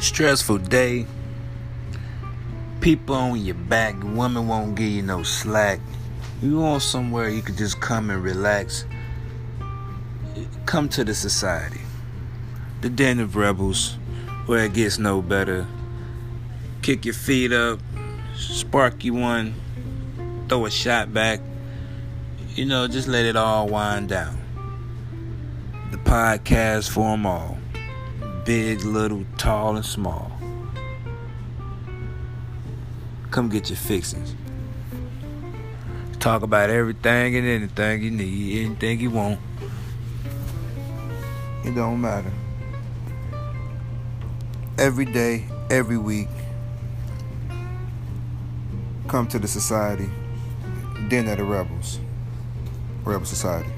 Stressful day. People on your back. Woman won't give you no slack. You want somewhere you could just come and relax. Come to the society. The Den of Rebels, where it gets no better. Kick your feet up, spark you one, throw a shot back. You know, just let it all wind down. The podcast for them all big, little, tall, and small. Come get your fixings. Talk about everything and anything you need, anything you want. It don't matter. Every day, every week, come to the society. Den of the Rebels. Rebel Society.